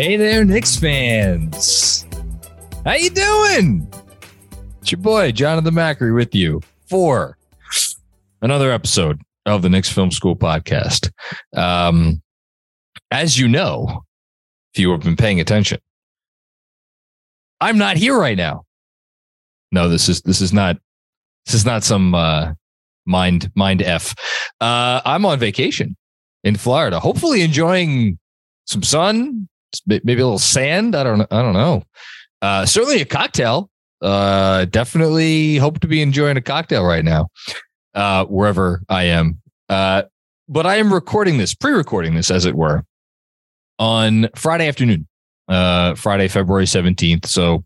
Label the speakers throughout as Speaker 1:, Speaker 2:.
Speaker 1: Hey there, Knicks fans. How you doing? It's your boy, Jonathan Macri, with you for another episode of the Knicks Film School podcast. Um, as you know, if you have been paying attention, I'm not here right now. No, this is this is not this is not some uh, mind mind f. Uh, I'm on vacation in Florida, hopefully enjoying some sun, maybe a little sand. I don't I don't know. Uh, certainly a cocktail. Uh, definitely hope to be enjoying a cocktail right now, uh, wherever I am. Uh, but I am recording this, pre-recording this, as it were, on Friday afternoon, uh, Friday, February seventeenth. So,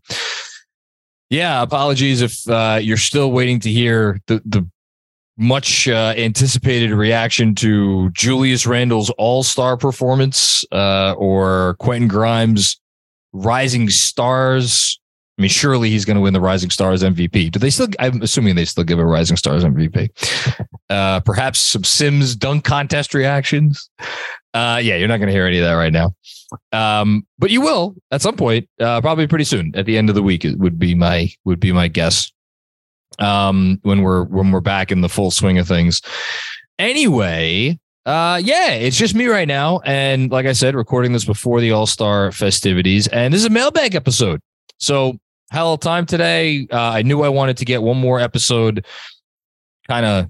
Speaker 1: yeah, apologies if uh, you're still waiting to hear the the much uh, anticipated reaction to Julius Randle's All Star performance uh, or Quentin Grimes' Rising Stars. I mean, surely he's going to win the Rising Stars MVP. Do they still? I'm assuming they still give a Rising Stars MVP. Uh, perhaps some Sims dunk contest reactions. Uh, yeah, you're not going to hear any of that right now. Um, but you will at some point, uh, probably pretty soon at the end of the week. It would be my would be my guess um, when we're when we're back in the full swing of things. Anyway, uh, yeah, it's just me right now, and like I said, recording this before the All Star festivities, and this is a mailbag episode. So, hell of time today. Uh, I knew I wanted to get one more episode, kind of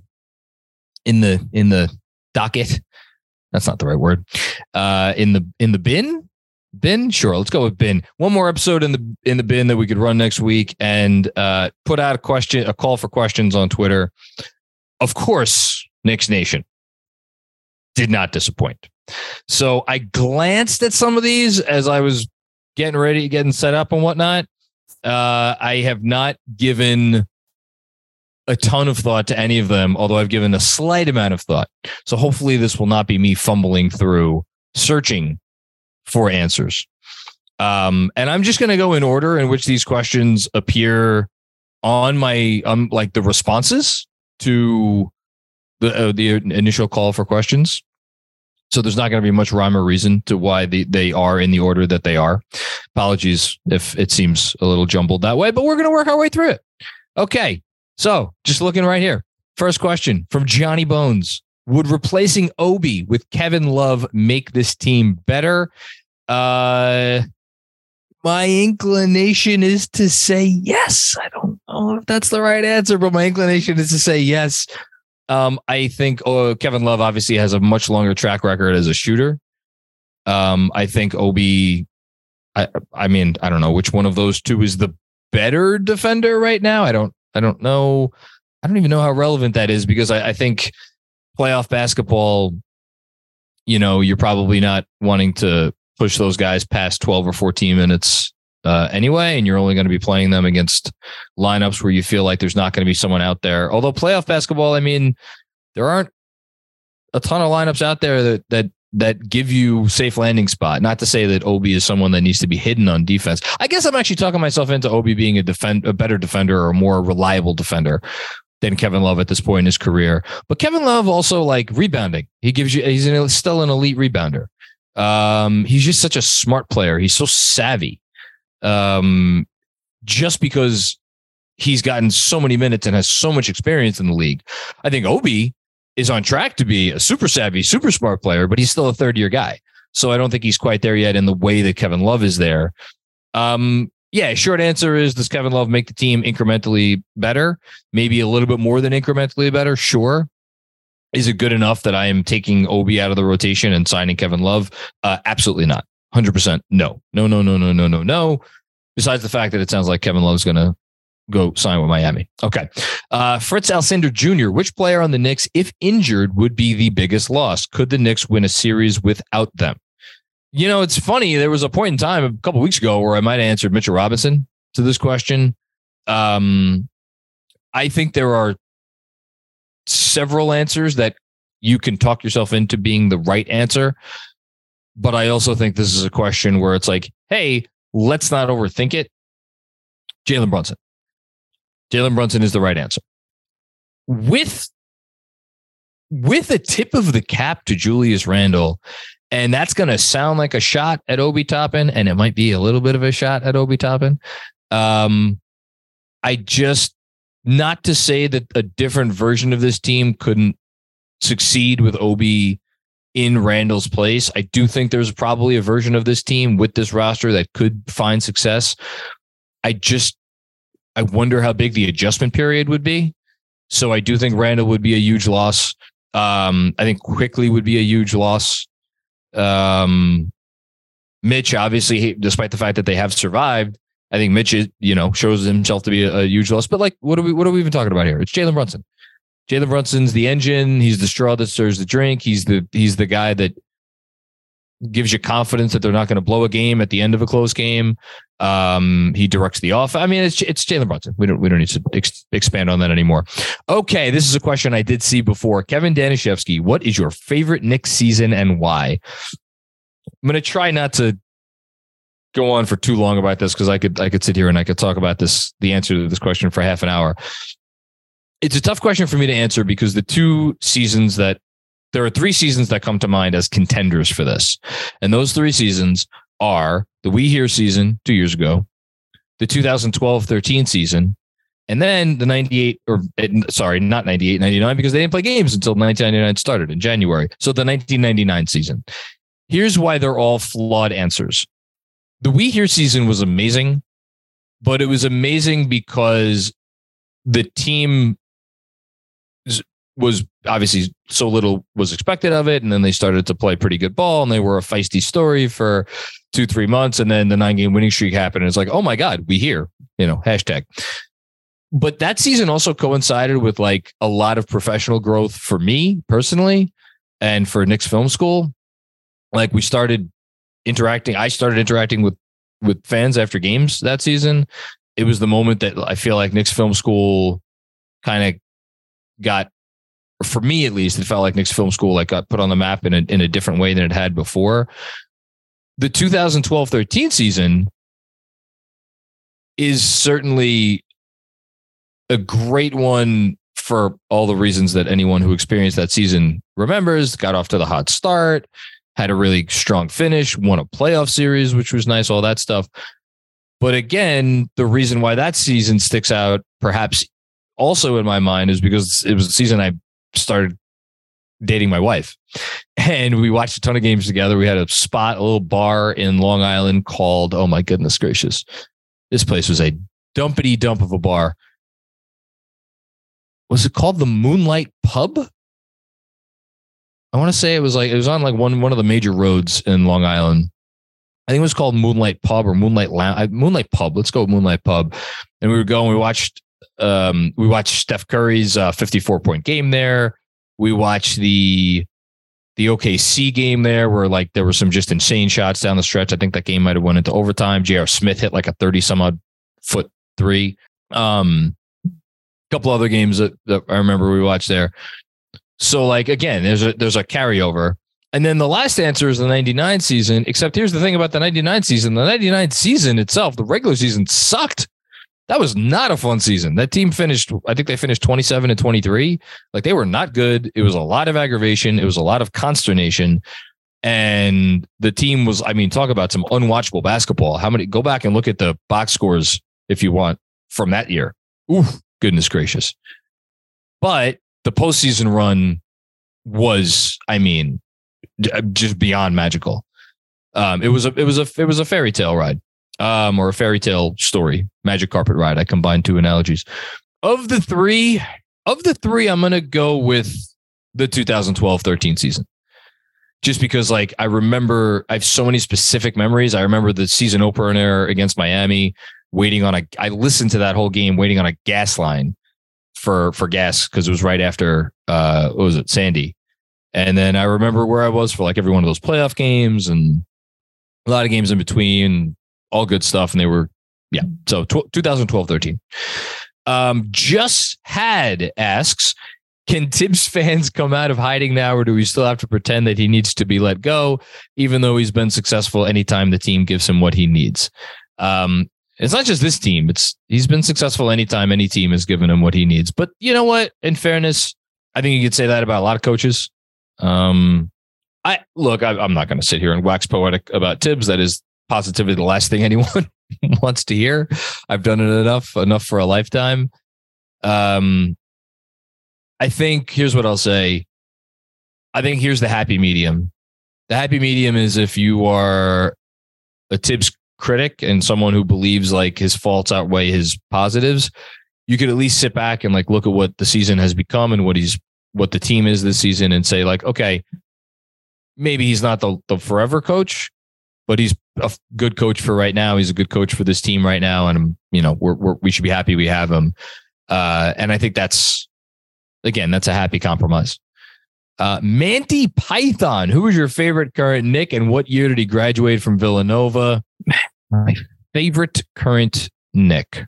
Speaker 1: in the in the docket. That's not the right word. Uh, in the in the bin bin sure let's go with bin one more episode in the in the bin that we could run next week and uh put out a question a call for questions on twitter. Of course Knicks nation did not disappoint. So i glanced at some of these as i was getting ready getting set up and whatnot. Uh i have not given a ton of thought to any of them although i've given a slight amount of thought. So hopefully this will not be me fumbling through searching for answers. Um, and I'm just going to go in order in which these questions appear on my um like the responses to the uh, the initial call for questions. So there's not going to be much rhyme or reason to why the, they are in the order that they are. Apologies if it seems a little jumbled that way, but we're going to work our way through it. Okay. So just looking right here. First question from Johnny Bones. Would replacing Obi with Kevin Love make this team better? Uh, my inclination is to say yes. I don't know if that's the right answer, but my inclination is to say yes. Um, I think oh, Kevin Love obviously has a much longer track record as a shooter. Um, I think Obi, I, I mean, I don't know which one of those two is the better defender right now. I don't, I don't know. I don't even know how relevant that is because I, I think playoff basketball, you know, you're probably not wanting to push those guys past 12 or 14 minutes uh, anyway, and you're only going to be playing them against lineups where you feel like there's not going to be someone out there. Although playoff basketball, I mean, there aren't a ton of lineups out there that that that give you safe landing spot. Not to say that Obi is someone that needs to be hidden on defense. I guess I'm actually talking myself into Obi being a defend a better defender or a more reliable defender than Kevin Love at this point in his career. But Kevin Love also like rebounding. He gives you he's an, still an elite rebounder. Um, he's just such a smart player. He's so savvy. Um, just because he's gotten so many minutes and has so much experience in the league. I think Obi is on track to be a super savvy, super smart player, but he's still a third year guy. So I don't think he's quite there yet in the way that Kevin Love is there. Um, yeah, short answer is does Kevin Love make the team incrementally better? Maybe a little bit more than incrementally better. Sure. Is it good enough that I am taking Obi out of the rotation and signing Kevin Love? Uh, absolutely not. 100% no. No, no, no, no, no, no, no. Besides the fact that it sounds like Kevin Love's going to go sign with Miami. Okay. Uh, Fritz Alcindor Jr., which player on the Knicks, if injured, would be the biggest loss? Could the Knicks win a series without them? You know, it's funny. There was a point in time a couple weeks ago where I might have answered Mitchell Robinson to this question. Um, I think there are several answers that you can talk yourself into being the right answer. But I also think this is a question where it's like, hey, let's not overthink it. Jalen Brunson. Jalen Brunson is the right answer. With with a tip of the cap to Julius Randle, and that's going to sound like a shot at Obi Toppin, and it might be a little bit of a shot at Obi Toppin. Um, I just not to say that a different version of this team couldn't succeed with Obi in Randle's place. I do think there's probably a version of this team with this roster that could find success. I just I wonder how big the adjustment period would be. So I do think Randall would be a huge loss. Um, I think Quickley would be a huge loss. Um, Mitch, obviously, despite the fact that they have survived, I think Mitch, is, you know, shows himself to be a, a huge loss. But like, what are we? What are we even talking about here? It's Jalen Brunson. Jalen Brunson's the engine. He's the straw that stirs the drink. He's the he's the guy that gives you confidence that they're not going to blow a game at the end of a close game. Um, he directs the off. I mean, it's it's Jalen Brunson. We don't we don't need to ex- expand on that anymore. Okay, this is a question I did see before. Kevin Danishevsky, what is your favorite Knicks season and why? I'm going to try not to go on for too long about this because I could I could sit here and I could talk about this the answer to this question for half an hour. It's a tough question for me to answer because the two seasons that there are three seasons that come to mind as contenders for this. And those three seasons are the We Here season two years ago, the 2012 13 season, and then the 98 or eh, sorry, not 98, 99 because they didn't play games until 1999 started in January. So the 1999 season. Here's why they're all flawed answers. The We Here season was amazing, but it was amazing because the team was obviously so little was expected of it. And then they started to play pretty good ball and they were a feisty story for two, three months. And then the nine game winning streak happened. And it's like, oh my God, we here, you know, hashtag. But that season also coincided with like a lot of professional growth for me personally and for Knicks Film School. Like we started interacting, I started interacting with with fans after games that season. It was the moment that I feel like Knicks Film School kind of got for me at least, it felt like Knicks Film School like got put on the map in a in a different way than it had before. The 2012-13 season is certainly a great one for all the reasons that anyone who experienced that season remembers. Got off to the hot start, had a really strong finish, won a playoff series, which was nice, all that stuff. But again, the reason why that season sticks out, perhaps also in my mind, is because it was the season I started dating my wife and we watched a ton of games together. We had a spot, a little bar in Long Island called, oh my goodness gracious. This place was a dumpity dump of a bar. Was it called the Moonlight Pub? I want to say it was like it was on like one one of the major roads in Long Island. I think it was called Moonlight Pub or Moonlight Lounge. Uh, Moonlight Pub. Let's go Moonlight Pub. And we were going. We watched um, we watched Steph Curry's uh, 54 point game there. We watched the the OKC game there, where like there were some just insane shots down the stretch. I think that game might have went into overtime. J.R. Smith hit like a 30 some odd foot three. Um, couple other games that, that I remember we watched there. So like again, there's a there's a carryover. And then the last answer is the 99 season, except here's the thing about the 99 season. The 99 season itself, the regular season sucked. That was not a fun season. That team finished, I think they finished 27 and 23. Like they were not good. It was a lot of aggravation. It was a lot of consternation. And the team was, I mean, talk about some unwatchable basketball. How many, go back and look at the box scores if you want from that year. Ooh, goodness gracious. But the postseason run was, I mean, just beyond magical. Um, it was a, it was a, it was a fairy tale ride um, or a fairy tale story, magic carpet ride. I combined two analogies. Of the three, of the three, I'm gonna go with the 2012-13 season. Just because, like, I remember, I have so many specific memories. I remember the season opener against Miami, waiting on a. I listened to that whole game, waiting on a gas line for for gas because it was right after uh, what was it, Sandy, and then I remember where I was for like every one of those playoff games and a lot of games in between all good stuff. And they were, yeah. So 2012 13. Um, just had asks, can Thibs fans come out of hiding now, or do we still have to pretend that he needs to be let go, even though he's been successful anytime the team gives him what he needs? Um, it's not just this team. It's he's been successful anytime any team has given him what he needs. But you know what? In fairness, I think you could say that about a lot of coaches. Um, I look, I, am not going to sit here and wax poetic about Thibs. That is positively the last thing anyone wants to hear. I've done it enough, enough for a lifetime. Um, I think here's what I'll say. I think here's the happy medium. The happy medium is if you are a Thibs critic and someone who believes like his faults outweigh his positives, you could at least sit back and like look at what the season has become and what he's what the team is this season and say like, okay, maybe he's not the, the forever coach, but he's a good coach for right now. He's a good coach for this team right now, and you know we're, we're we should be happy we have him. Uh, and I think that's again that's a happy compromise. Uh, Manti Python, who was your favorite current Nick, and what year did he graduate from Villanova? My favorite current Nick.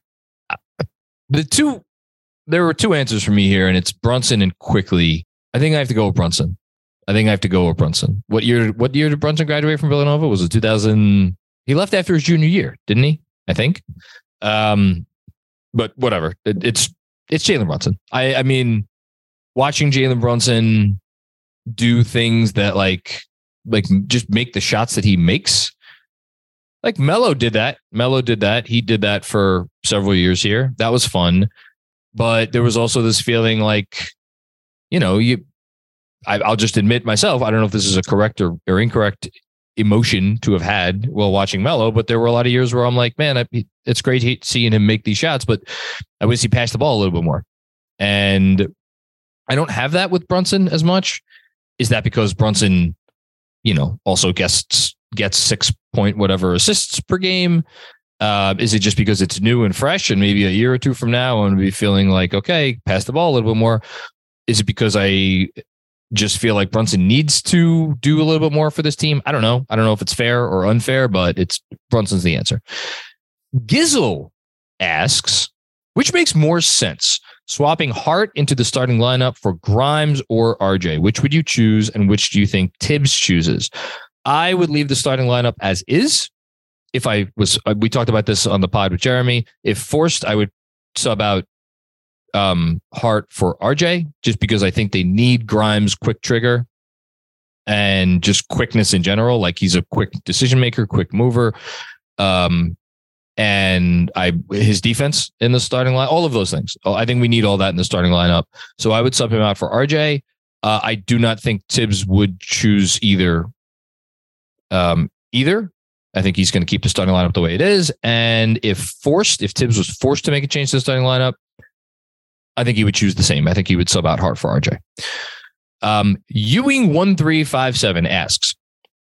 Speaker 1: The two, there were two answers for me here, and it's Brunson and Quickley. I think I have to go with Brunson. I think I have to go with Brunson. What year? What year did Brunson graduate from Villanova? Was it 2000? He left after his junior year, didn't he? I think. Um, but whatever. It, it's it's Jalen Brunson. I I mean, watching Jalen Brunson do things that like like just make the shots that he makes. Like Melo did that. Melo did that. He did that for several years here. That was fun. But there was also this feeling like, you know, you I, will just admit myself, I don't know if this is a correct or, or incorrect emotion to have had while watching Melo, but there were a lot of years where I'm like, man, I, it's great seeing him make these shots, but I wish he passed the ball a little bit more. And I don't have that with Brunson as much. Is that because Brunson, you know, also gets gets six point whatever assists per game? Uh, is it just because it's new and fresh, and maybe a year or two from now, I'm gonna be feeling like, okay, pass the ball a little bit more? Is it because I just feel like Brunson needs to do a little bit more for this team. I don't know. I don't know if it's fair or unfair, but it's Brunson's the answer. Gizzle asks, which makes more sense? Swapping Hart into the starting lineup for Grimes or RJ? Which would you choose and which do you think Thibs chooses? I would leave the starting lineup as is. If I was, uh, we talked about this on the pod with Jeremy. If forced, I would sub out um, Hart for RJ, just because I think they need Grimes' quick trigger and just quickness in general. Like he's a quick decision maker, quick mover. Um, and I his defense in the starting line, all of those things. Oh, I think we need all that in the starting lineup. So I would sub him out for RJ. Uh, I do not think Thibs would choose either. Um, either. I think he's going to keep the starting lineup the way it is. And if forced, if Thibs was forced to make a change to the starting lineup, I think he would choose the same. I think he would sub out Hart for RJ. Um, Ewing1357 asks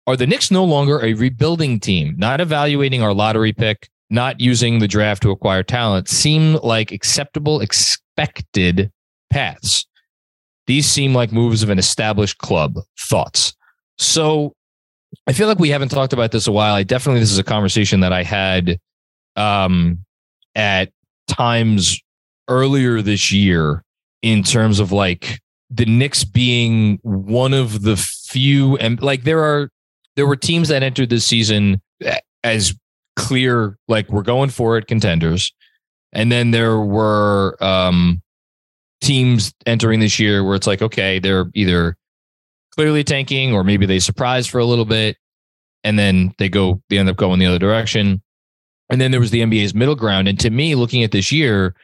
Speaker 1: Are the Knicks no longer a rebuilding team? Not evaluating our lottery pick, not using the draft to acquire talent seem like acceptable, expected paths. These seem like moves of an established club. Thoughts? So I feel like we haven't talked about this a while. I definitely, this is a conversation that I had um, at times earlier this year in terms of like the Knicks being one of the few and like there are there were teams that entered this season as clear like we're going for it contenders. And then there were um teams entering this year where it's like okay they're either clearly tanking or maybe they surprise for a little bit and then they go they end up going the other direction. And then there was the NBA's middle ground. And to me looking at this year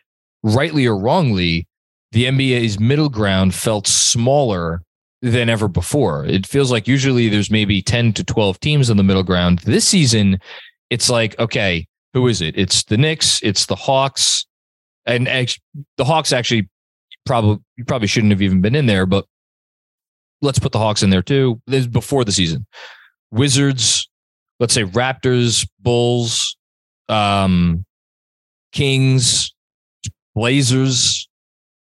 Speaker 1: rightly or wrongly the NBA's middle ground felt smaller than ever before. It feels like usually there's maybe 10 to 12 teams in the middle ground. This season, it's like, okay, who is it? It's the Knicks, it's the Hawks, and the Hawks actually probably probably shouldn't have even been in there, but let's put the Hawks in there too. This before the season. Wizards, let's say Raptors, Bulls, um, Kings, Blazers.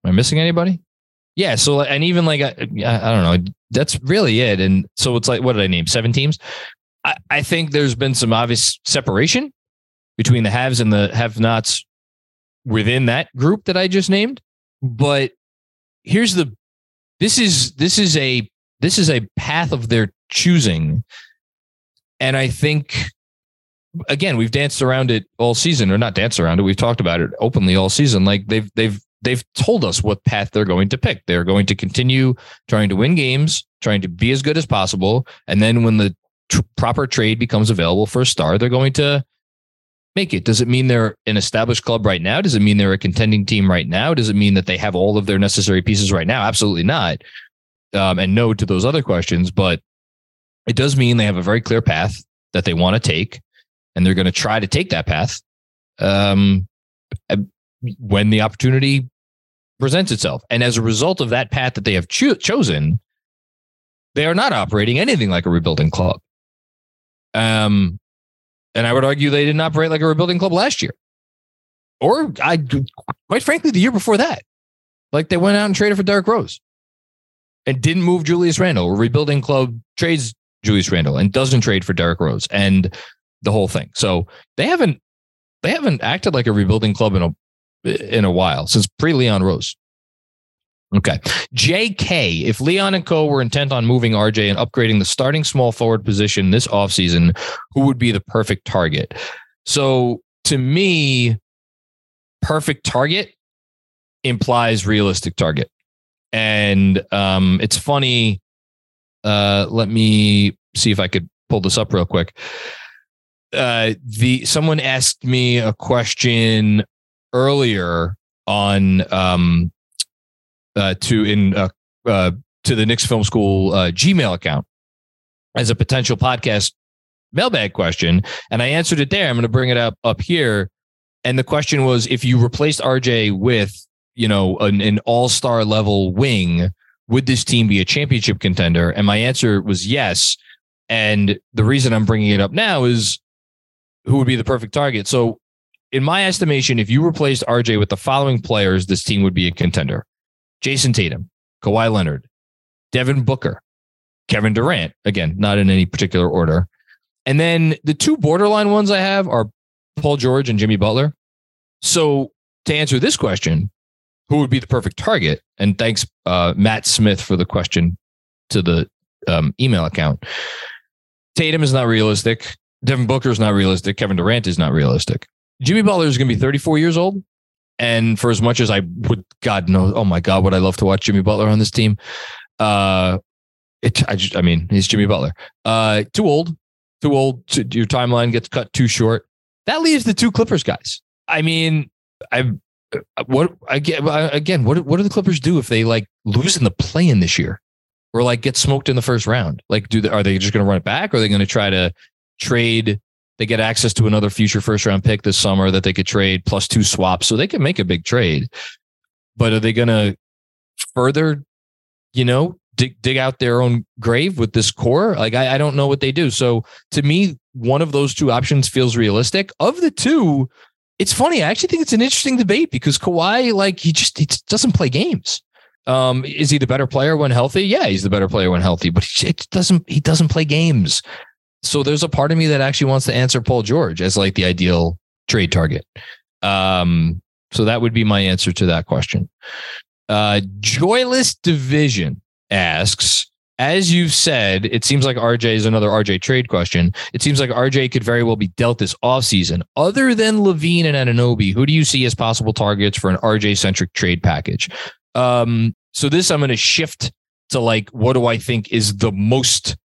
Speaker 1: Am I missing anybody? Yeah. So, and even like, I, I don't know, that's really it. And so it's like, what did I name? Seven teams. I, I think there's been some obvious separation between the haves and the have nots within that group that I just named. But here's the, this is, this is a, this is a path of their choosing. And I think again, we've danced around it all season, or not danced around it. We've talked about it openly all season. Like they've they've they've told us what path they're going to pick. They're going to continue trying to win games, trying to be as good as possible, and then when the tr- proper trade becomes available for a star, they're going to make it. Does it mean they're an established club right now? Does it mean they're a contending team right now? Does it mean that they have all of their necessary pieces right now? Absolutely not. Um, and no to those other questions, but it does mean they have a very clear path that they want to take, and they're going to try to take that path um, when the opportunity presents itself. And as a result of that path that they have cho- chosen, they are not operating anything like a rebuilding club. Um, and I would argue they didn't operate like a rebuilding club last year, or I, quite frankly, the year before that. Like they went out and traded for Derrick Rose, and didn't move Julius Randle. Rebuilding club trades Julius Randle and doesn't trade for Derrick Rose, and the whole thing. So they haven't they haven't acted like a rebuilding club in a in a while since pre Leon Rose. Okay. JK, if Leon and Co were intent on moving RJ and upgrading the starting small forward position this offseason, who would be the perfect target? So to me, perfect target implies realistic target. And um, it's funny. Uh, let me see if I could pull this up real quick. Uh, the someone asked me a question earlier on um, uh, to in uh, uh, to the Knicks Film School uh, Gmail account as a potential podcast mailbag question, and I answered it there. I'm going to bring it up up here. And the question was, if you replaced RJ with you know an, an all star level wing, would this team be a championship contender? And my answer was yes. And the reason I'm bringing it up now is who would be the perfect target. So in my estimation, if you replaced RJ with the following players, this team would be a contender Jayson Tatum, Kawhi Leonard, Devin Booker, Kevin Durant. Again, not in any particular order. And then the two borderline ones I have are Paul George and Jimmy Butler. So to answer this question, who would be the perfect target? And thanks, uh, Matt Smith, for the question to the um, email account. Tatum is not realistic. Devin Booker is not realistic. Kevin Durant is not realistic. Jimmy Butler is going to be 34 years old. And for as much as I would, God knows, oh my God, would I love to watch Jimmy Butler on this team? Uh, it, I just, I mean, he's Jimmy Butler. Uh, too old, too old. To, your timeline gets cut too short. That leaves the two Clippers guys. I mean, I, what again? Again, what what do the Clippers do if they like lose in the play in this year, or like get smoked in the first round? Like, do they, are they just going to run it back, or are they going to try to trade they get access to another future first round pick this summer that they could trade plus two swaps. So they can make a big trade. But are they going to further, you know, dig, dig out their own grave with this core? Like, I, I don't know what they do. So to me, one of those two options feels realistic. Of the two, it's funny. I actually think it's an interesting debate because Kawhi, like, he just he doesn't play games. Um, is he the better player when healthy? Yeah, he's the better player when healthy, but he doesn't he doesn't play games. So there's a part of me that actually wants to answer Paul George as like the ideal trade target. Um, so that would be my answer to that question. Uh, Joyless Division asks, as you've said, it seems like RJ is another RJ trade question. It seems like RJ could very well be dealt this offseason. Other than LaVine and Anunoby, who do you see as possible targets for an RJ centric trade package? Um, so this I'm going to shift to like, what do I think is the most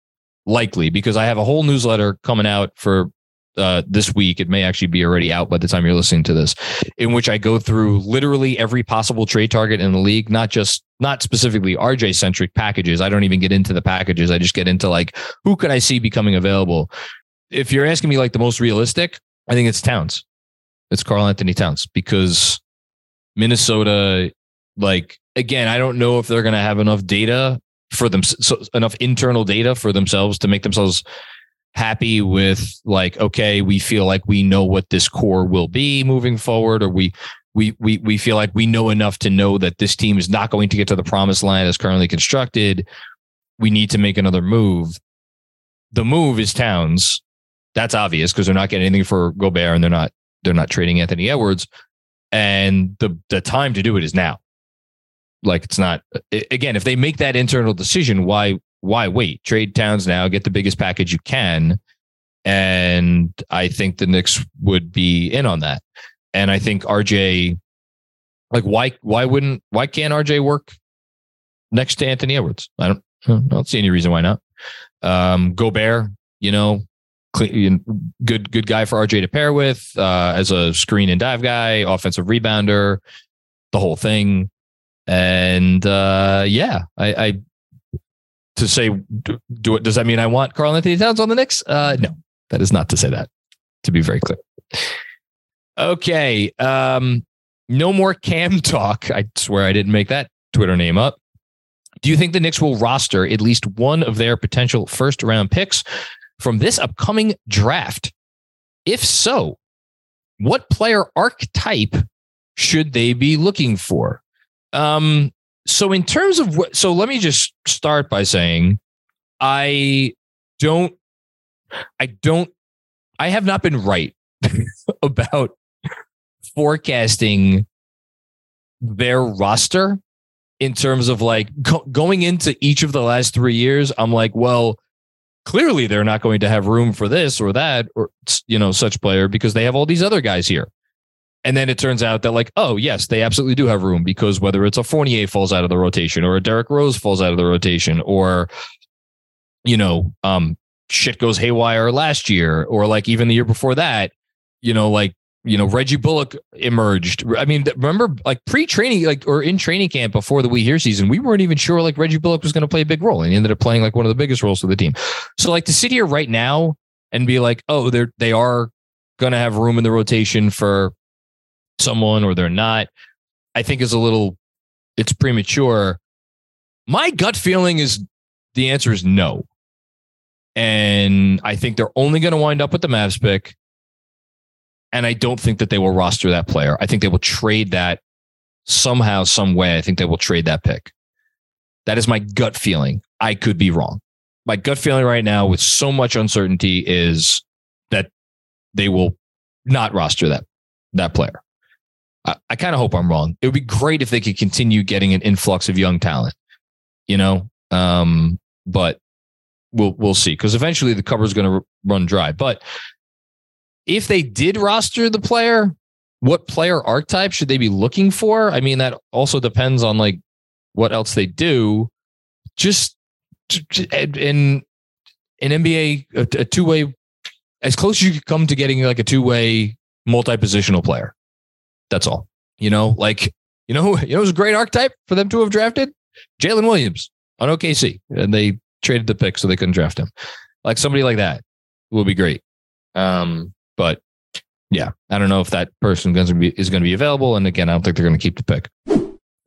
Speaker 1: likely? Because I have a whole newsletter coming out for uh, this week. It may actually be already out by the time you're listening to this, in which I go through literally every possible trade target in the league, not just not specifically RJ centric packages. I don't even get into the packages. I just get into like who could I see becoming available. If you're asking me like the most realistic, I think it's Towns. It's Karl-Anthony Towns because Minnesota, like again, I don't know if they're going to have enough data for them, so enough internal data for themselves to make themselves happy with like okay we feel like we know what this core will be moving forward or we we we we feel like we know enough to know that this team is not going to get to the promised land as currently constructed. We need to make another move. The move is towns. That's obvious because they're not getting anything for Gobert and they're not they're not trading Anthony Edwards. And the the time to do it is now like it's not again if they make that internal decision why why wait? Trade Towns now, get the biggest package you can. And I think the Knicks would be in on that. And I think RJ, like, why why wouldn't why can't RJ work next to Anthony Edwards? I don't I don't see any reason why not. Um, Gobert, you know, good good guy for RJ to pair with uh, as a screen and dive guy, offensive rebounder, the whole thing. And uh, yeah, I, I to say, do, it, does that mean I want Karl-Anthony Towns on the Knicks? Uh, no, that is not to say that, to be very clear. Okay. Um, no more Cam talk. I swear I didn't make that Twitter name up. Do you think the Knicks will roster at least one of their potential first round picks from this upcoming draft? If so, what player archetype should they be looking for? Um, so in terms of what so let me just start by saying i don't i don't i have not been right about forecasting their roster in terms of like go- going into each of the last 3 years i'm like well clearly they're not going to have room for this or that or you know such player because they have all these other guys here and then it turns out that like, oh yes, they absolutely do have room because whether it's a Fournier falls out of the rotation or a Derrick Rose falls out of the rotation or, you know, um, shit goes haywire last year or like even the year before that, you know, like, you know, Reggie Bullock emerged. I mean, remember like pre-training, like or in training camp before the We Here season, we weren't even sure like Reggie Bullock was going to play a big role, and he ended up playing like one of the biggest roles for the team. So like to sit here right now and be like, oh, they're they are going to have room in the rotation for someone or they're not, I think is a little, it's premature. My gut feeling is the answer is no. And I think they're only going to wind up with the Mavs pick. And I don't think that they will roster that player. I think they will trade that somehow, some way. I think they will trade that pick. That is my gut feeling. I could be wrong. My gut feeling right now, with so much uncertainty, is that they will not roster that that player. I, I kind of hope I'm wrong. It would be great if they could continue getting an influx of young talent, you know. Um, but we'll we'll see because eventually the cover is going to r- run dry. But if they did roster the player, what player archetype should they be looking for? I mean, that also depends on like what else they do. Just in an NBA, a, two way, as close as you could come to getting like a two way multi positional player. That's all. You know, like you know, you know, it was a great archetype for them to have drafted Jalen Williams on OKC, and they traded the pick so they couldn't draft him. Like somebody like that will be great. Um, but yeah, I don't know if that person is going to be available. And again, I don't think they're going to keep the pick.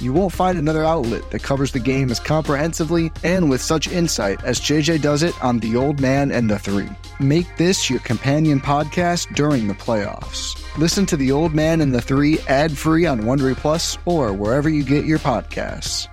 Speaker 2: You won't find another outlet that covers the game as comprehensively and with such insight as JJ does it on The Old Man and the Three. Make this your companion podcast during the playoffs. Listen to The Old Man and the Three ad free on Wondery Plus or wherever you get your podcasts.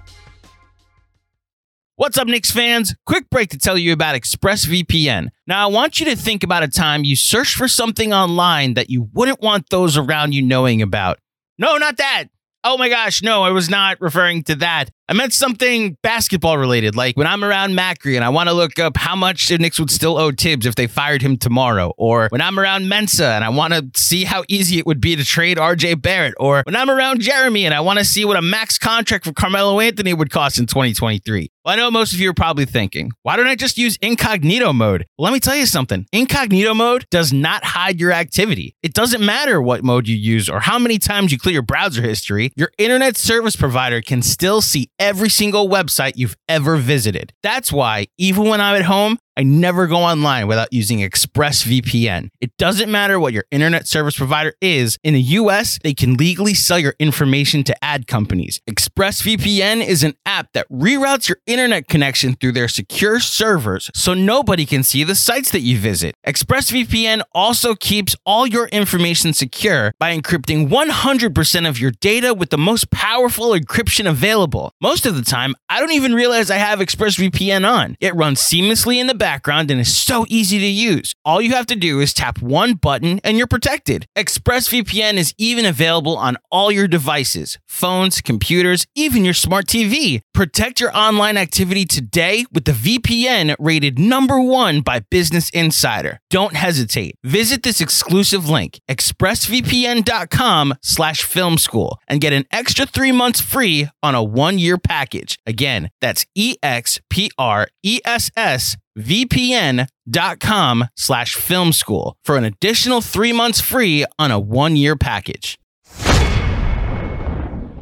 Speaker 3: What's up, Knicks fans? Quick break to tell you about ExpressVPN. Now, I want you to think about a time you searched for something online that you wouldn't want those around you knowing about. No, not that. Oh my gosh, no, I was not referring to that. I meant something basketball related, like when I'm around Macri and I want to look up how much the Knicks would still owe Thibs if they fired him tomorrow, or when I'm around Mensa and I want to see how easy it would be to trade RJ Barrett, or when I'm around Jeremy and I want to see what a max contract for Carmelo Anthony would cost in 2023. Well, I know most of you are probably thinking, why don't I just use incognito mode? Well, let me tell you something. Incognito mode does not hide your activity. It doesn't matter what mode you use or how many times you clear your browser history, your internet service provider can still see every single website you've ever visited. That's why, even when I'm at home, I never go online without using ExpressVPN. It doesn't matter what your internet service provider is. In the US, they can legally sell your information to ad companies. ExpressVPN is an app that reroutes your internet connection through their secure servers so nobody can see the sites that you visit. ExpressVPN also keeps all your information secure by encrypting 100% of your data with the most powerful encryption available. Most of the time, I don't even realize I have ExpressVPN on. It runs seamlessly in the background and is so easy to use. All you have to do is tap one button and you're protected. ExpressVPN is even available on all your devices phones, computers, even your smart TV. Protect your online activity today with the VPN rated number one by Business Insider. Don't hesitate. Visit this exclusive link, expressvpn.com slash film school, and get an extra three months free on a one year package. Again, that's E X P R E S S vpn.com slash film school for an additional three months free on a one year package.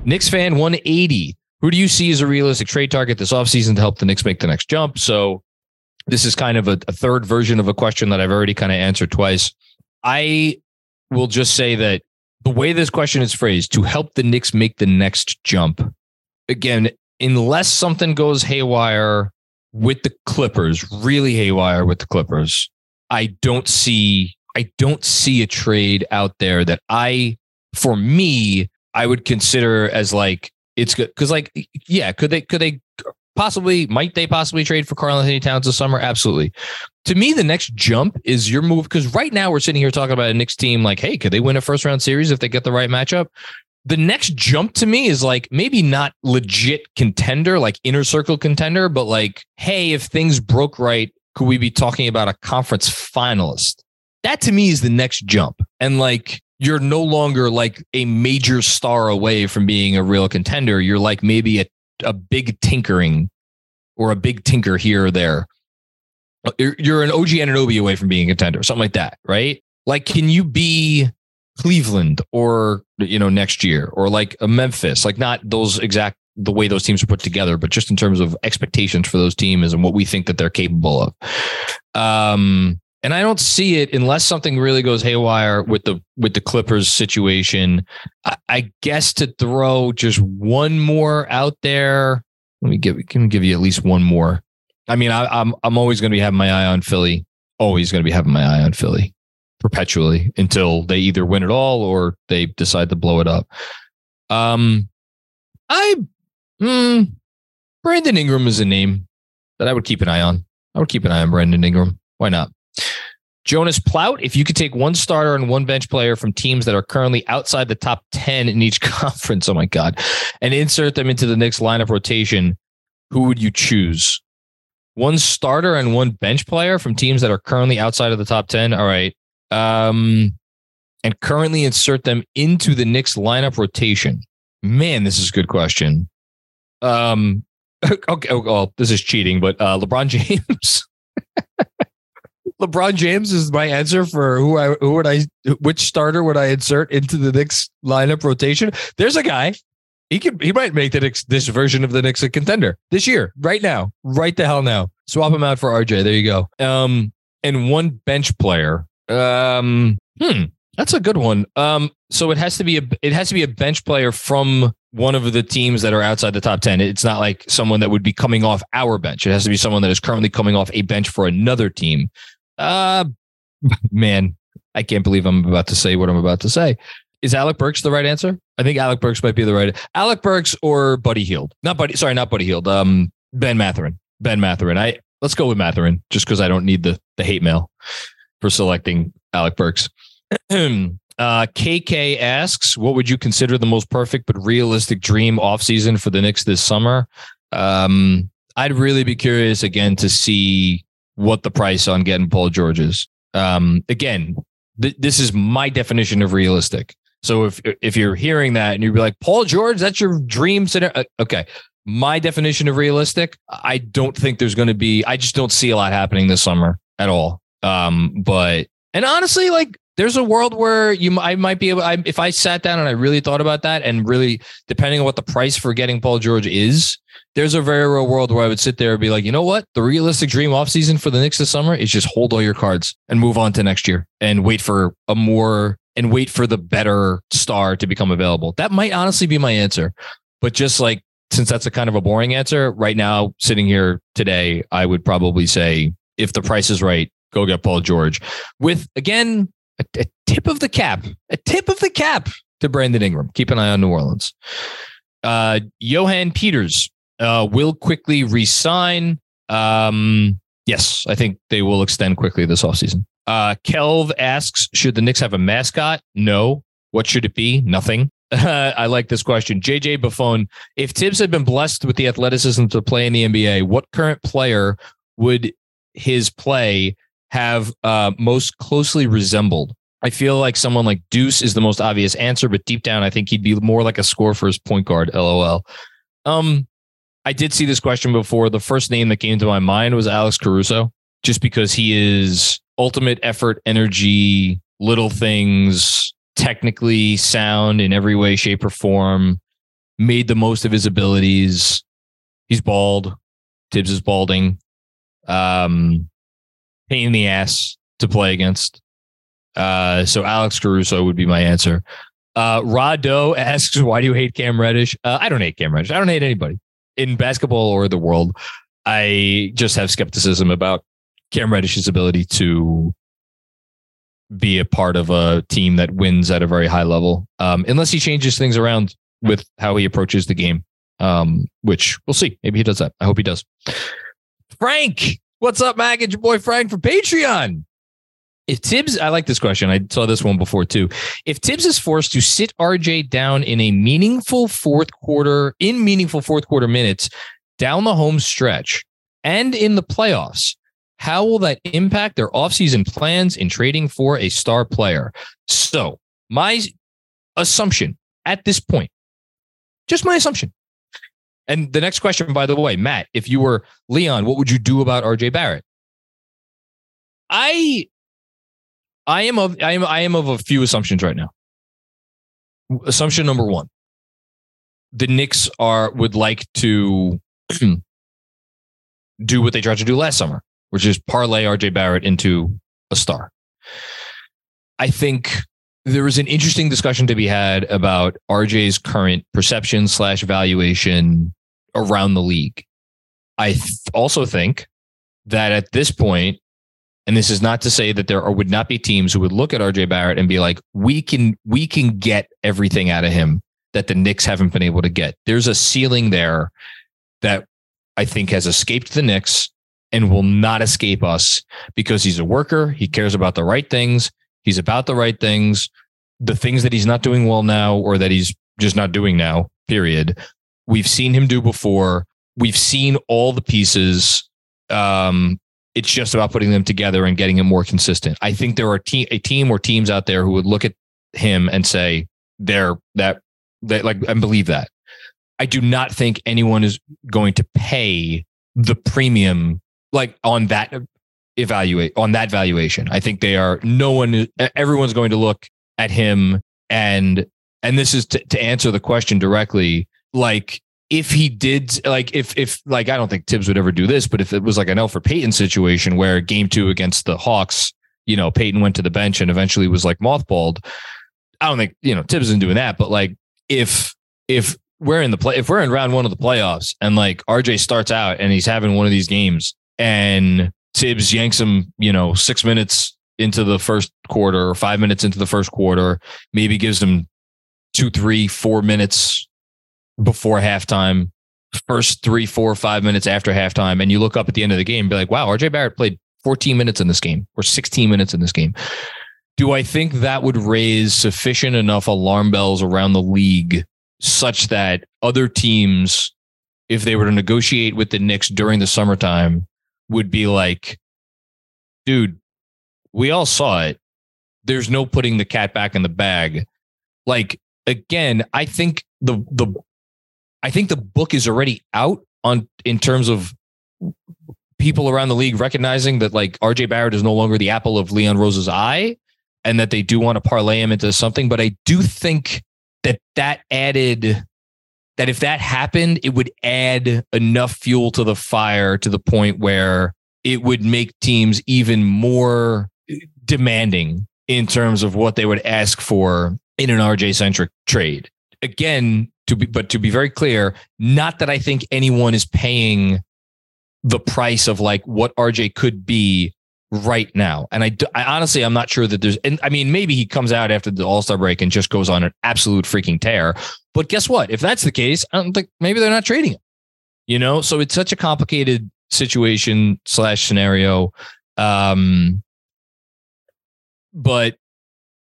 Speaker 1: Knicks fan 180. Who do you see as a realistic trade target this offseason to help the Knicks make the next jump? So this is kind of a, a third version of a question that I've already kind of answered twice. I will just say that the way this question is phrased to help the Knicks make the next jump, again, unless something goes haywire with the Clippers, really haywire with the Clippers, I don't see I don't see a trade out there that I, for me, I would consider as like it's good because like yeah, could they could they possibly might they possibly trade for Karl-Anthony Towns this summer? Absolutely. To me, the next jump is your move because right now we're sitting here talking about a Knicks team like, hey, could they win a first round series if they get the right matchup? The next jump to me is like maybe not legit contender, like inner circle contender, but like, hey, if things broke right, could we be talking about a conference finalist? That to me is the next jump. And like, you're no longer like a major star away from being a real contender. You're like maybe a, a big tinkering or a big tinker here or there. You're, you're an OG Anunoby away from being a contender, something like that, right? Like, can you be Cleveland or, you know, next year or like a Memphis? Like, not those exact the way those teams are put together, but just in terms of expectations for those teams and what we think that they're capable of. Um, and I don't see it unless something really goes haywire with the with the Clippers situation. I, I guess to throw just one more out there. Let me give can give you at least one more. I mean, I, I'm I'm always going to be having my eye on Philly. Always going to be having my eye on Philly perpetually until they either win it all or they decide to blow it up. Um, I, mm, Brandon Ingram is a name that I would keep an eye on. I would keep an eye on Brandon Ingram. Why not? Jonas Plout, if you could take one starter and one bench player from teams that are currently outside the top 10 in each conference, oh my God, and insert them into the Knicks lineup rotation, who would you choose? One starter and one bench player from teams that are currently outside of the top 10. All right. Um, and currently insert them into the Knicks lineup rotation. Man, this is a good question. Um, okay, well, this is cheating, but uh, LeBron James. LeBron James is my answer for who I who would I which starter would I insert into the Knicks lineup rotation. There's a guy. He could he might make the Knicks this version of the Knicks a contender this year, right now, right the hell now. Swap him out for RJ. There you go. Um, and one bench player. Um, hmm, that's a good one. Um, so it has to be a it has to be a bench player from one of the teams that are outside the top 10. It's not like someone that would be coming off our bench. It has to be someone that is currently coming off a bench for another team. Uh, man, I can't believe I'm about to say what I'm about to say. Is Alec Burks the right answer? I think Alec Burks might be the right. Alec Burks or Buddy Hield? Not Buddy. Sorry, not Buddy Hield. Um, Ben Mathurin. Ben Mathurin. I let's go with Mathurin just because I don't need the the hate mail for selecting Alec Burks. uh, KK asks, what would you consider the most perfect but realistic dream offseason for the Knicks this summer? Um, I'd really be curious again to see what the price on getting Paul George is. Um, again, th- this is my definition of realistic. So if if you're hearing that and you're like Paul George, that's your dream scenario. Uh, okay, my definition of realistic, I don't think there's going to be. I just don't see a lot happening this summer at all. Um, but and honestly, like there's a world where you I might be able. I, if I sat down and I really thought about that, and really depending on what the price for getting Paul George is, there's a very real world where I would sit there and be like, you know what? The realistic dream offseason for the Knicks this summer is just hold all your cards and move on to next year and wait for a more and wait for the better star to become available. That might honestly be my answer. But just like since that's a kind of a boring answer, right now, sitting here today, I would probably say if the price is right, go get Paul George. With again, a, a tip of the cap, a tip of the cap to Brandon Ingram. Keep an eye on New Orleans. Uh, Johan Peters uh, will quickly resign. Um, yes, I think they will extend quickly this offseason. Uh, Kelv asks, should the Knicks have a mascot? No. What should it be? Nothing. I like this question. JJ Buffon, if Thibs had been blessed with the athleticism to play in the NBA, what current player would his play have uh, most closely resembled? I feel like someone like Deuce is the most obvious answer, but deep down, I think he'd be more like a score for his point guard. LOL. Um, I did see this question before. The first name that came to my mind was Alex Caruso, just because he is ultimate effort, energy, little things, technically sound in every way, shape, or form, made the most of his abilities. He's bald. Thibs is balding. Um, pain in the ass to play against. Uh, so Alex Caruso would be my answer. Uh, Rado asks, why do you hate Cam Reddish? Uh, I don't hate Cam Reddish. I don't hate anybody in basketball or the world. I just have skepticism about Cam Reddish's ability to be a part of a team that wins at a very high level, um, unless he changes things around with how he approaches the game. Um, which we'll see. Maybe he does that. I hope he does. Frank, what's up, Mag? It's your boy Frank for Patreon. If Thibs, I like this question. I saw this one before too. If Thibs is forced to sit RJ down in a meaningful fourth quarter, in meaningful fourth quarter minutes down the home stretch and in the playoffs, how will that impact their offseason plans in trading for a star player? So, my assumption at this point, just my assumption. And the next question, by the way, Matt, if you were Leon, what would you do about RJ Barrett? I I am of I am I am of a few assumptions right now. Assumption number one. The Knicks are would like to do what they tried to do last summer, which is parlay RJ Barrett into a star. I think there is an interesting discussion to be had about RJ's current perception slash valuation around the league. I th- also think that at this point, and this is not to say that there are, would not be teams who would look at RJ Barrett and be like, we can we can get everything out of him that the Knicks haven't been able to get. There's a ceiling there that I think has escaped the Knicks and will not escape us because he's a worker. He cares about the right things. He's about the right things. The things that he's not doing well now or that he's just not doing now, period. We've seen him do before. We've seen all the pieces. Um, it's just about putting them together and getting him more consistent. I think there are te- a team or teams out there who would look at him and say they're that that like and believe that. I do not think anyone is going to pay the premium like on that evaluate on that valuation. I think they are no one everyone's going to look at him and and this is to, to answer the question directly like if he did like if if like I don't think Thibs would ever do this, but if it was like an Elfrid Payton situation where game two against the Hawks, you know, Payton went to the bench and eventually was like mothballed. I don't think, you know, Thibs isn't doing that, but like if if we're in the play if we're in round one of the playoffs and like RJ starts out and he's having one of these games and Thibs yanks him, you know, six minutes into the first quarter or five minutes into the first quarter, maybe gives him two, three, four minutes before halftime, first three, four, five minutes after halftime, and you look up at the end of the game and be like, wow, RJ Barrett played 14 minutes in this game or 16 minutes in this game. Do I think that would raise sufficient enough alarm bells around the league such that other teams, if they were to negotiate with the Knicks during the summertime, would be like, dude, we all saw it. There's no putting the cat back in the bag. Like, again, I think the the I think the book is already out on in terms of people around the league recognizing that like RJ Barrett is no longer the apple of Leon Rose's eye and that they do want to parlay him into something. But I do think that that added that if that happened, it would add enough fuel to the fire to the point where it would make teams even more demanding in terms of what they would ask for in an RJ centric trade. Again, to be, but to be very clear, not that I think anyone is paying the price of like what RJ could be right now. And I, I honestly, I'm not sure that there's, and I mean, maybe he comes out after the All Star break and just goes on an absolute freaking tear. But guess what? If that's the case, I don't think maybe they're not trading him. You know, so it's such a complicated situation slash scenario. Um, but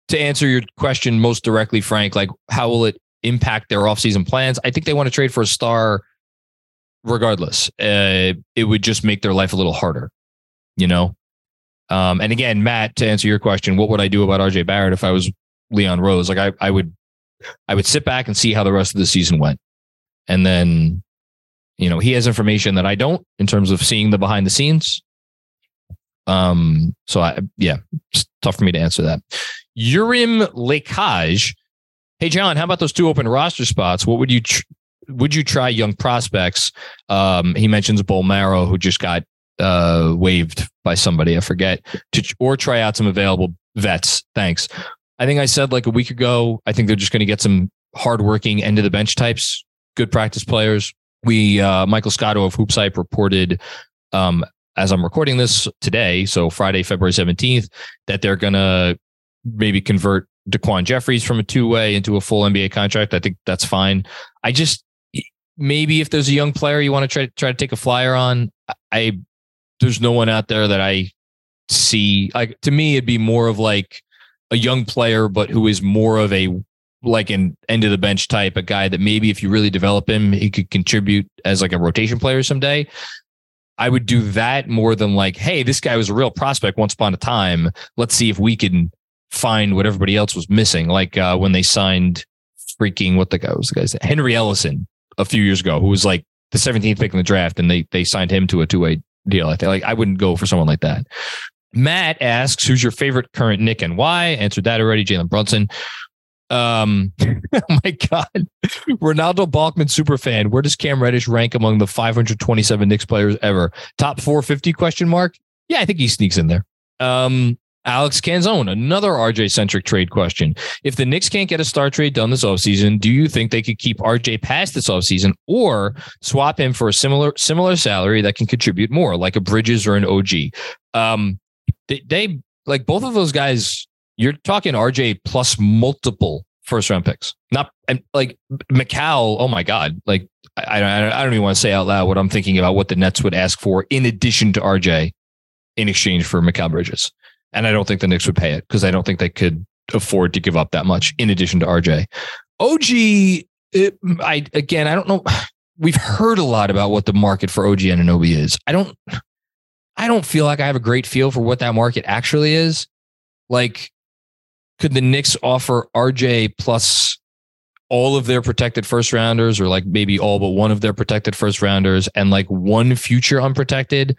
Speaker 1: to answer your question most directly, Frank, like how will it impact their offseason plans. I think they want to trade for a star regardless. Uh, it would just make their life a little harder, you know? Um, and again, Matt, to answer your question, what would I do about RJ Barrett if I was Leon Rose? Like I, I would, I would sit back and see how the rest of the season went. And then, you know, he has information that I don't in terms of seeing the behind the scenes. Um, so I, yeah, it's tough for me to answer that. Urim Lekaj Hey, John, how about those two open roster spots? What would you tr- would you try young prospects? Um, he mentions Bolmaro, who just got uh, waived by somebody, I forget, to, or try out some available vets. Thanks. I think I said like a week ago, I think they're just going to get some hardworking end of the bench types, good practice players. We, uh, Michael Scotto of HoopsHype reported um, as I'm recording this today, so Friday, February 17th, that they're going to maybe convert DaQuan Jeffries from a two way into a full NBA contract. I think that's fine. I just, maybe if there's a young player you want to try, try to take a flyer on, I, there's no one out there that I see. Like to me, it'd be more of like a young player, but who is more of a like an end of the bench type, a guy that maybe if you really develop him, he could contribute as like a rotation player someday. I would do that more than like, hey, this guy was a real prospect once upon a time. Let's see if we can find what everybody else was missing. Like uh, when they signed freaking what the guy was the guy's Henry Ellenson a few years ago, who was like the 17th pick in the draft, and they they signed him to a two way deal. I think like I wouldn't go for someone like that. Matt asks, "Who's your favorite current Knick and why?" Answered that already. Jalen Brunson. Um, oh my God, Renaldo Balkman super fan. Where does Cam Reddish rank among the 527 Knicks players ever? Top 450? Question mark. Yeah, I think he sneaks in there. Um, Alex Canzone, another RJ centric trade question. If the Knicks can't get a star trade done this offseason, do you think they could keep RJ past this offseason or swap him for a similar similar salary that can contribute more, like a Bridges or an OG? Um, they, they like both of those guys. You're talking RJ plus multiple first round picks, not and like Mikal. Oh my God! Like I, I, I don't even want to say out loud what I'm thinking about what the Nets would ask for in addition to RJ in exchange for Mikal Bridges. And I don't think the Knicks would pay it because I don't think they could afford to give up that much in addition to RJ. OG, it, I again, I don't know. We've heard a lot about what the market for OG Anunoby is. I don't, I don't feel like I have a great feel for what that market actually is. Like, could the Knicks offer RJ plus all of their protected first rounders, or like maybe all but one of their protected first rounders, and like one future unprotected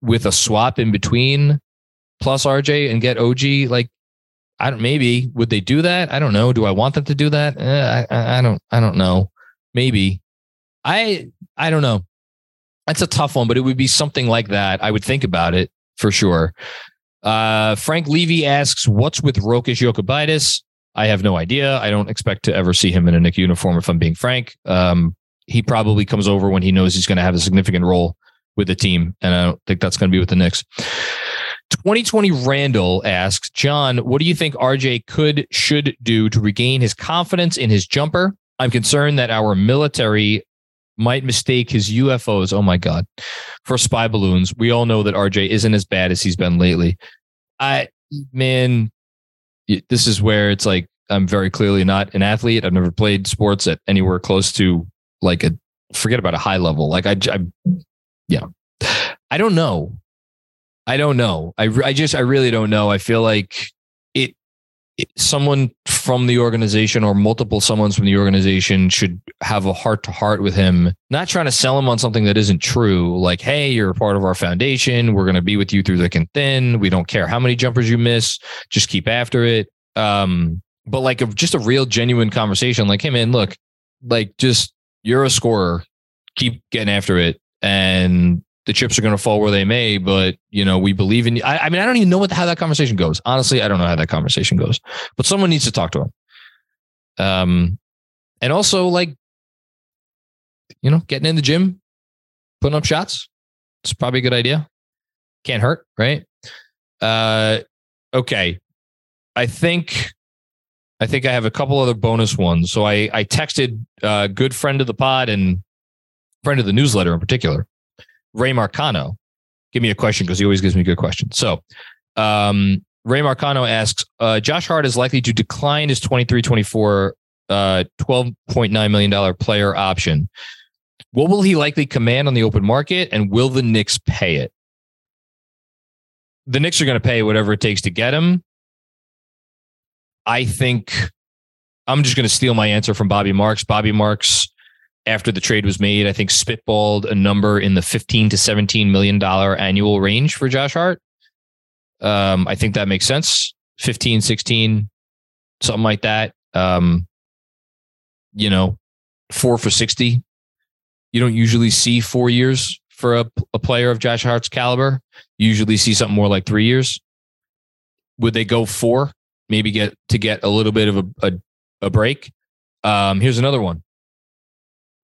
Speaker 1: with a swap in between? Plus RJ and get OG? Like, I don't. Maybe would they do that? I don't know. Do I want them to do that? Eh, I, I don't. I don't know. Maybe. I I don't know. That's a tough one, but it would be something like that. I would think about it for sure. Uh, Frank Levy asks, "What's with Rokas Jokubaitis?" I have no idea. I don't expect to ever see him in a Knick uniform. If I'm being frank, um, he probably comes over when he knows he's going to have a significant role with the team, and I don't think that's going to be with the Knicks. 2020 Randall asks, John, what do you think RJ could, should do to regain his confidence in his jumper? I'm concerned that our military might mistake his UFOs, oh my God, for spy balloons. We all know that RJ isn't as bad as he's been lately. I, man, this is where it's like, I'm very clearly not an athlete. I've never played sports at anywhere close to like a, forget about a high level. Like I, I yeah, I don't know. I don't know. I, I just, I really don't know. I feel like it, it, someone from the organization or multiple someone's from the organization should have a heart to heart with him, not trying to sell him on something that isn't true. Like, hey, you're a part of our foundation. We're going to be with you through thick and thin. We don't care how many jumpers you miss. Just keep after it. Um, but like a, just a real genuine conversation like, hey man, look, like just you're a scorer. Keep getting after it. And the chips are going to fall where they may, but you know, we believe in you. I, I mean, I don't even know what how that conversation goes. Honestly, I don't know how that conversation goes, but someone needs to talk to him. Um, and also like, you know, getting in the gym, putting up shots. It's probably a good idea. Can't hurt, right? Uh, okay. I think, I think I have a couple other bonus ones. So I, I texted a good friend of the pod and friend of the newsletter in particular Ray Marcano. Give me a question because he always gives me good questions. So, um, Ray Marcano asks uh, Josh Hart is likely to decline his 23 24 uh, $12.9 million player option. What will he likely command on the open market and will the Knicks pay it? The Knicks are going to pay whatever it takes to get him. I think I'm just going to steal my answer from Bobby Marks. Bobby Marks after the trade was made, I think spitballed a number in the 15 to 17 million dollar annual range for Josh Hart. Um, I think that makes sense. 15, 16, something like that. Um, you know, four for 60. You don't usually see four years for a, a player of Josh Hart's caliber. You usually see something more like three years. Would they go four? Maybe get to get a little bit of a, a, a break. Um, here's another one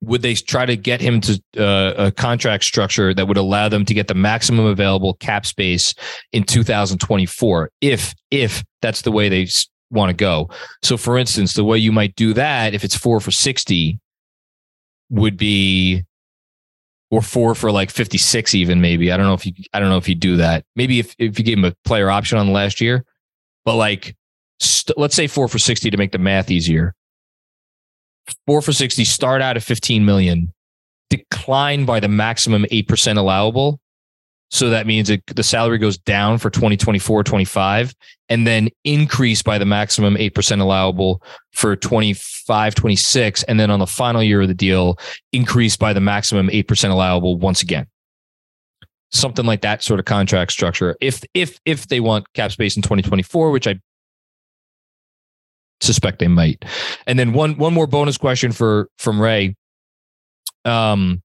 Speaker 1: would they try to get him to uh, a contract structure that would allow them to get the maximum available cap space in 2024 if if that's the way they want to go? So for instance the way you might do that if it's 4 for 60 would be or 4 for like 56 even maybe. I don't know if you i don't know if you do that. Maybe if if you gave him a player option on the last year but like st- let's say 4 for 60 to make the math easier four for 60, start out at 15 million, decline by the maximum 8% allowable. So that means it, the salary goes down for 2024, 25, and then increase by the maximum 8% allowable for 25, 26. And then on the final year of the deal, increase by the maximum 8% allowable once again. Something like that sort of contract structure. If, if, if they want cap space in 2024, which I suspect they might. And then one one more bonus question for from Ray. Um,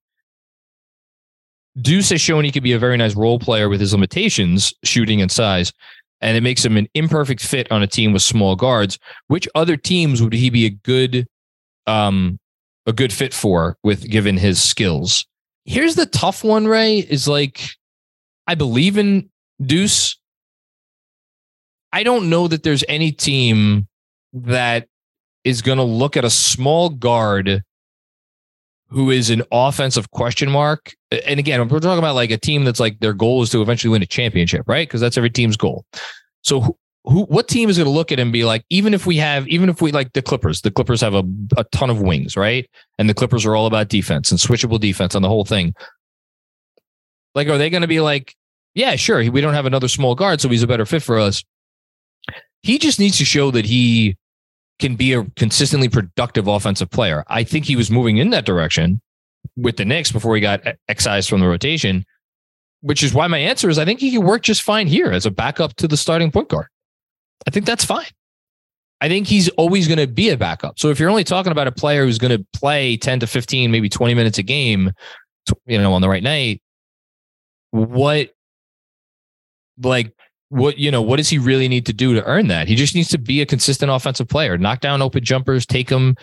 Speaker 1: Deuce has shown he could be a very nice role player with his limitations, shooting and size, and it makes him an imperfect fit on a team with small guards. Which other teams would he be a good, um, a good fit for with given his skills? Here's the tough one, Ray. Is like, I believe in Deuce. I don't know that there's any team that is going to look at a small guard who is an offensive question mark. And again, we're talking about like a team that's like their goal is to eventually win a championship, right? Because that's every team's goal. So who, who what team is going to look at and be like, even if we have, even if we like the Clippers, the Clippers have a, a ton of wings, right? And the Clippers are all about defense and switchable defense on the whole thing. Like, are they going to be like, yeah, sure, we don't have another small guard, so he's a better fit for us. He just needs to show that he can be a consistently productive offensive player. I think he was moving in that direction with the Knicks before he got excised from the rotation, which is why my answer is I think he can work just fine here as a backup to the starting point guard. I think that's fine. I think he's always going to be a backup. So if you're only talking about a player who's going to play 10 to 15, maybe 20 minutes a game, you know, on the right night, what like what you know what does he really need to do to earn that? He just needs to be a consistent offensive player. Knock down open jumpers take them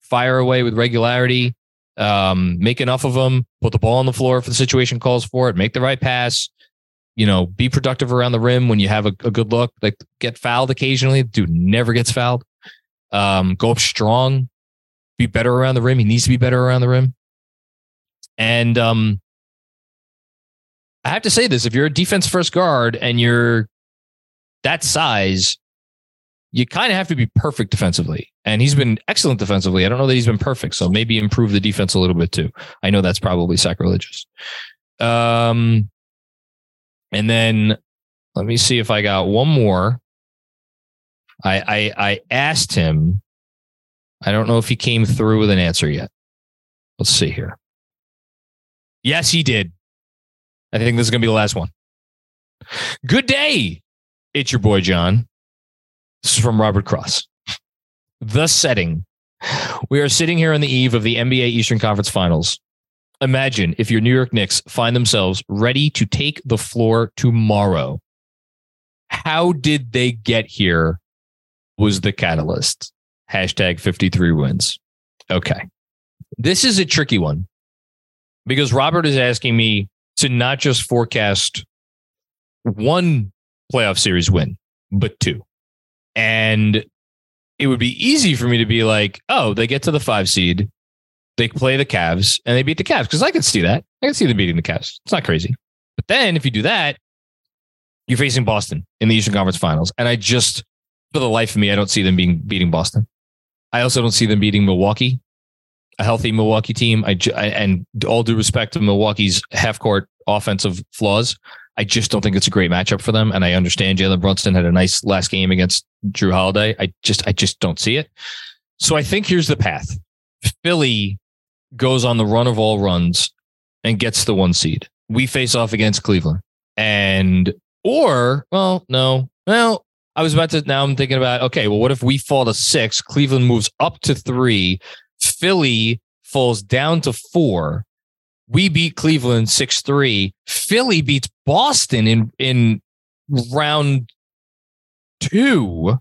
Speaker 1: fire away with regularity um, make enough of them put the ball on the floor if the situation calls for it make the right pass you know be productive around the rim when you have a, a good look like get fouled occasionally. Dude never gets fouled. Um, go up strong be better around the rim. He needs to be better around the rim. And um, I have to say this: if you're a defense first guard and you're that size, you kind of have to be perfect defensively. And he's been excellent defensively. I don't know that he's been perfect, so maybe improve the defense a little bit too. I know that's probably sacrilegious. Um, and then let me see if I got one more. I I, I asked him. I don't know if he came through with an answer yet. Let's see here. Yes, he did. I think this is going to be the last one. Good day. It's your boy, John. This is from Robert Cross. The setting. We are sitting here on the eve of the NBA Eastern Conference Finals. Imagine if your New York Knicks find themselves ready to take the floor tomorrow. How did they get here? Was the catalyst. Hashtag 53 wins. Okay. This is a tricky one because Robert is asking me to not just forecast one playoff series win, but two. And it would be easy for me to be like, oh, they get to the five seed, they play the Cavs, and they beat the Cavs. Because I can see that. I can see them beating the Cavs. It's not crazy. But then if you do that, you're facing Boston in the Eastern Conference Finals. And I just, for the life of me, I don't see them being beating Boston. I also don't see them beating Milwaukee a healthy Milwaukee team. I, I and all due respect to Milwaukee's half court offensive flaws, I just don't think it's a great matchup for them. And I understand Jalen Brunson had a nice last game against Jrue Holiday. I just I just don't see it. So I think here's the path. Philly goes on the run of all runs and gets the one seed. We face off against Cleveland. And or well, no. Well, I was about to now I'm thinking about okay, well, what if we fall to six? Cleveland moves up to three. Philly falls down to four. We beat Cleveland 6 3. Philly beats Boston in, in round two.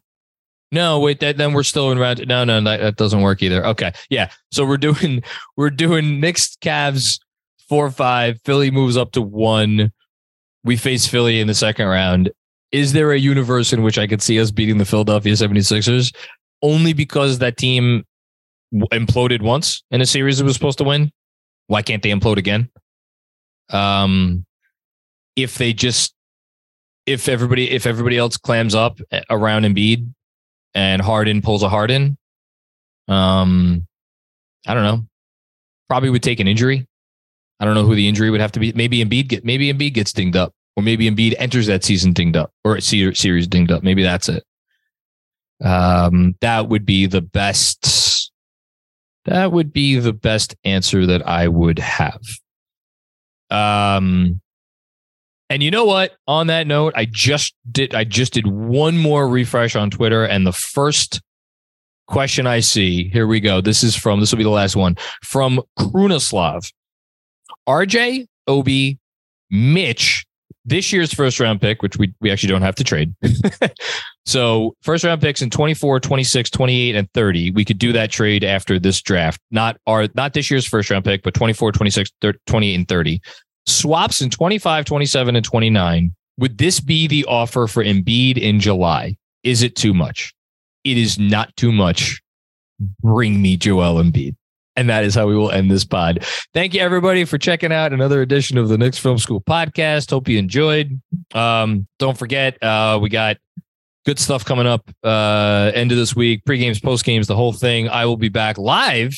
Speaker 1: No, wait, that, then we're still in round. No, no, that, that doesn't work either. Okay. Yeah. So we're doing, we're doing Knicks, Cavs, four, five. Philly moves up to one. We face Philly in the second round. Is there a universe in which I could see us beating the Philadelphia 76ers only because that team imploded once in a series it was supposed to win? Why can't they implode again? Um, if they just if everybody if everybody else clams up around Embiid and Harden pulls a Harden, um, I don't know. Probably would take an injury. I don't know who the injury would have to be. Maybe Embiid get maybe Embiid gets dinged up, or maybe Embiid enters that season dinged up, or series dinged up. Maybe that's it. Um, that would be the best. That would be the best answer that I would have. Um, and you know what? On that note, I just did I just did one more refresh on Twitter and the first question I see, here we go. This is from this will be the last one from Krunoslav. RJ, Obi, Mitch, this year's first round pick, which we, we actually don't have to trade. so, first round picks in 24, 26, 28, and 30. We could do that trade after this draft. Not our not this year's first round pick, but 24, 26, 30, 28, and 30 swaps in 25, 27, and 29. Would this be the offer for Embiid in July? Is it too much? It is not too much. Bring me Joel Embiid. And that is how we will end this pod. Thank you, everybody, for checking out another edition of the Knicks Film School podcast. Hope you enjoyed. Um, don't forget, uh, we got good stuff coming up uh, end of this week, pre games, post games, the whole thing. I will be back live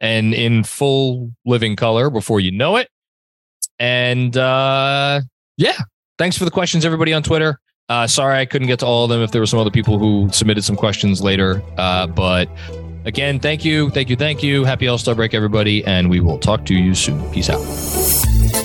Speaker 1: and in full living color before you know it. And uh, yeah, thanks for the questions, everybody on Twitter. Uh, sorry I couldn't get to all of them if there were some other people who submitted some questions later. Uh, but again, thank you, thank you, thank you. Happy All Star break, everybody. And we will talk to you soon. Peace out.